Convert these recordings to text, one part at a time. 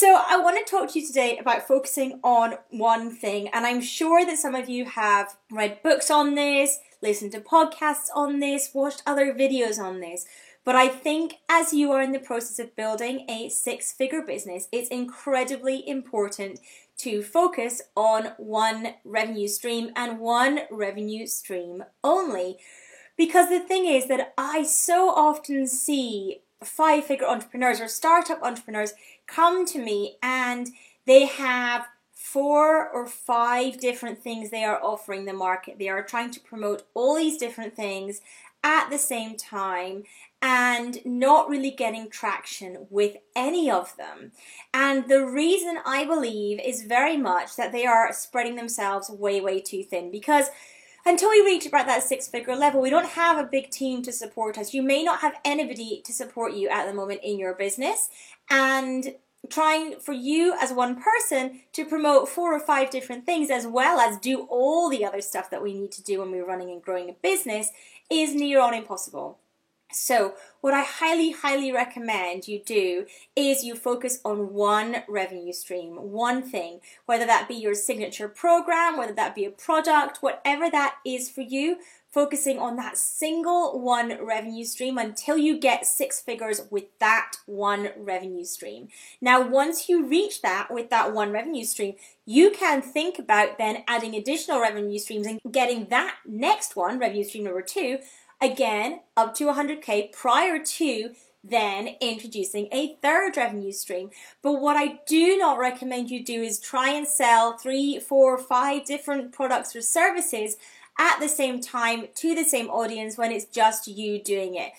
So, I want to talk to you today about focusing on one thing, and I'm sure that some of you have read books on this, listened to podcasts on this, watched other videos on this. But I think as you are in the process of building a six figure business, it's incredibly important to focus on one revenue stream and one revenue stream only. Because the thing is that I so often see five figure entrepreneurs or startup entrepreneurs come to me and they have four or five different things they are offering the market. They are trying to promote all these different things at the same time and not really getting traction with any of them. And the reason I believe is very much that they are spreading themselves way, way too thin because until we reach about that six figure level, we don't have a big team to support us. You may not have anybody to support you at the moment in your business. And trying for you as one person to promote four or five different things as well as do all the other stuff that we need to do when we're running and growing a business is near on impossible. So, what I highly, highly recommend you do is you focus on one revenue stream, one thing, whether that be your signature program, whether that be a product, whatever that is for you, focusing on that single one revenue stream until you get six figures with that one revenue stream. Now, once you reach that with that one revenue stream, you can think about then adding additional revenue streams and getting that next one, revenue stream number two, again up to 100k prior to then introducing a third revenue stream. But what I do not recommend you do is try and sell three, four, five different products or services at the same time to the same audience when it's just you doing it.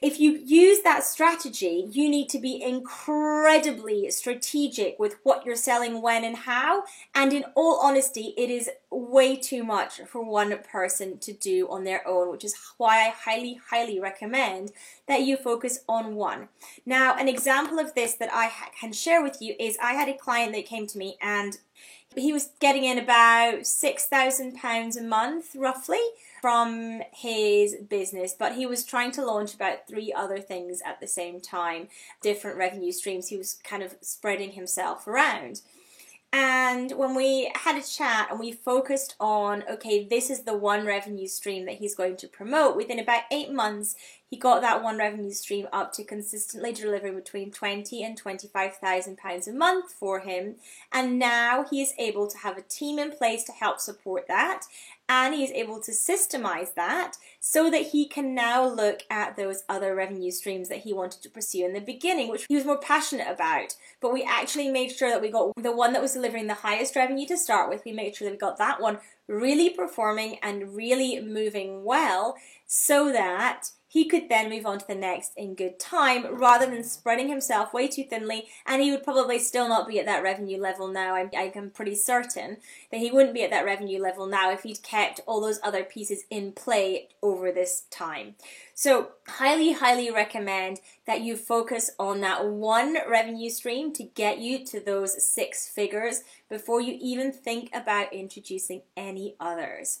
If you use that strategy, you need to be incredibly strategic with what you're selling, when, and how. And in all honesty, it is way too much for one person to do on their own, which is why I highly, highly recommend that you focus on one. Now, an example of this that I can share with you is I had a client that came to me and he was getting in about £6,000 a month, roughly from his business, but he was trying to launch about three other things at the same time, different revenue streams. He was kind of spreading himself around. And when we had a chat and we focused on, okay, this is the one revenue stream that he's going to promote, within about eight months, he got that one revenue stream up to consistently delivering between twenty and twenty-five thousand pounds a month for him. And now he is able to have a team in place to help support that, and he is able to systemize that so that he can now look at those other revenue streams that he wanted to pursue in the beginning, which he was more passionate about. But we actually made sure that we got the one that was delivering the highest revenue to start with. We made sure that we got that one really performing and really moving well so that he could then move on to the next in good time rather than spreading himself way too thinly. And he would probably still not be at that revenue level now. I'm, I'm pretty certain that he wouldn't be at that revenue level now if he'd kept all those other pieces in play over this time. So, highly, highly recommend that you focus on that one revenue stream to get you to those six figures before you even think about introducing any others.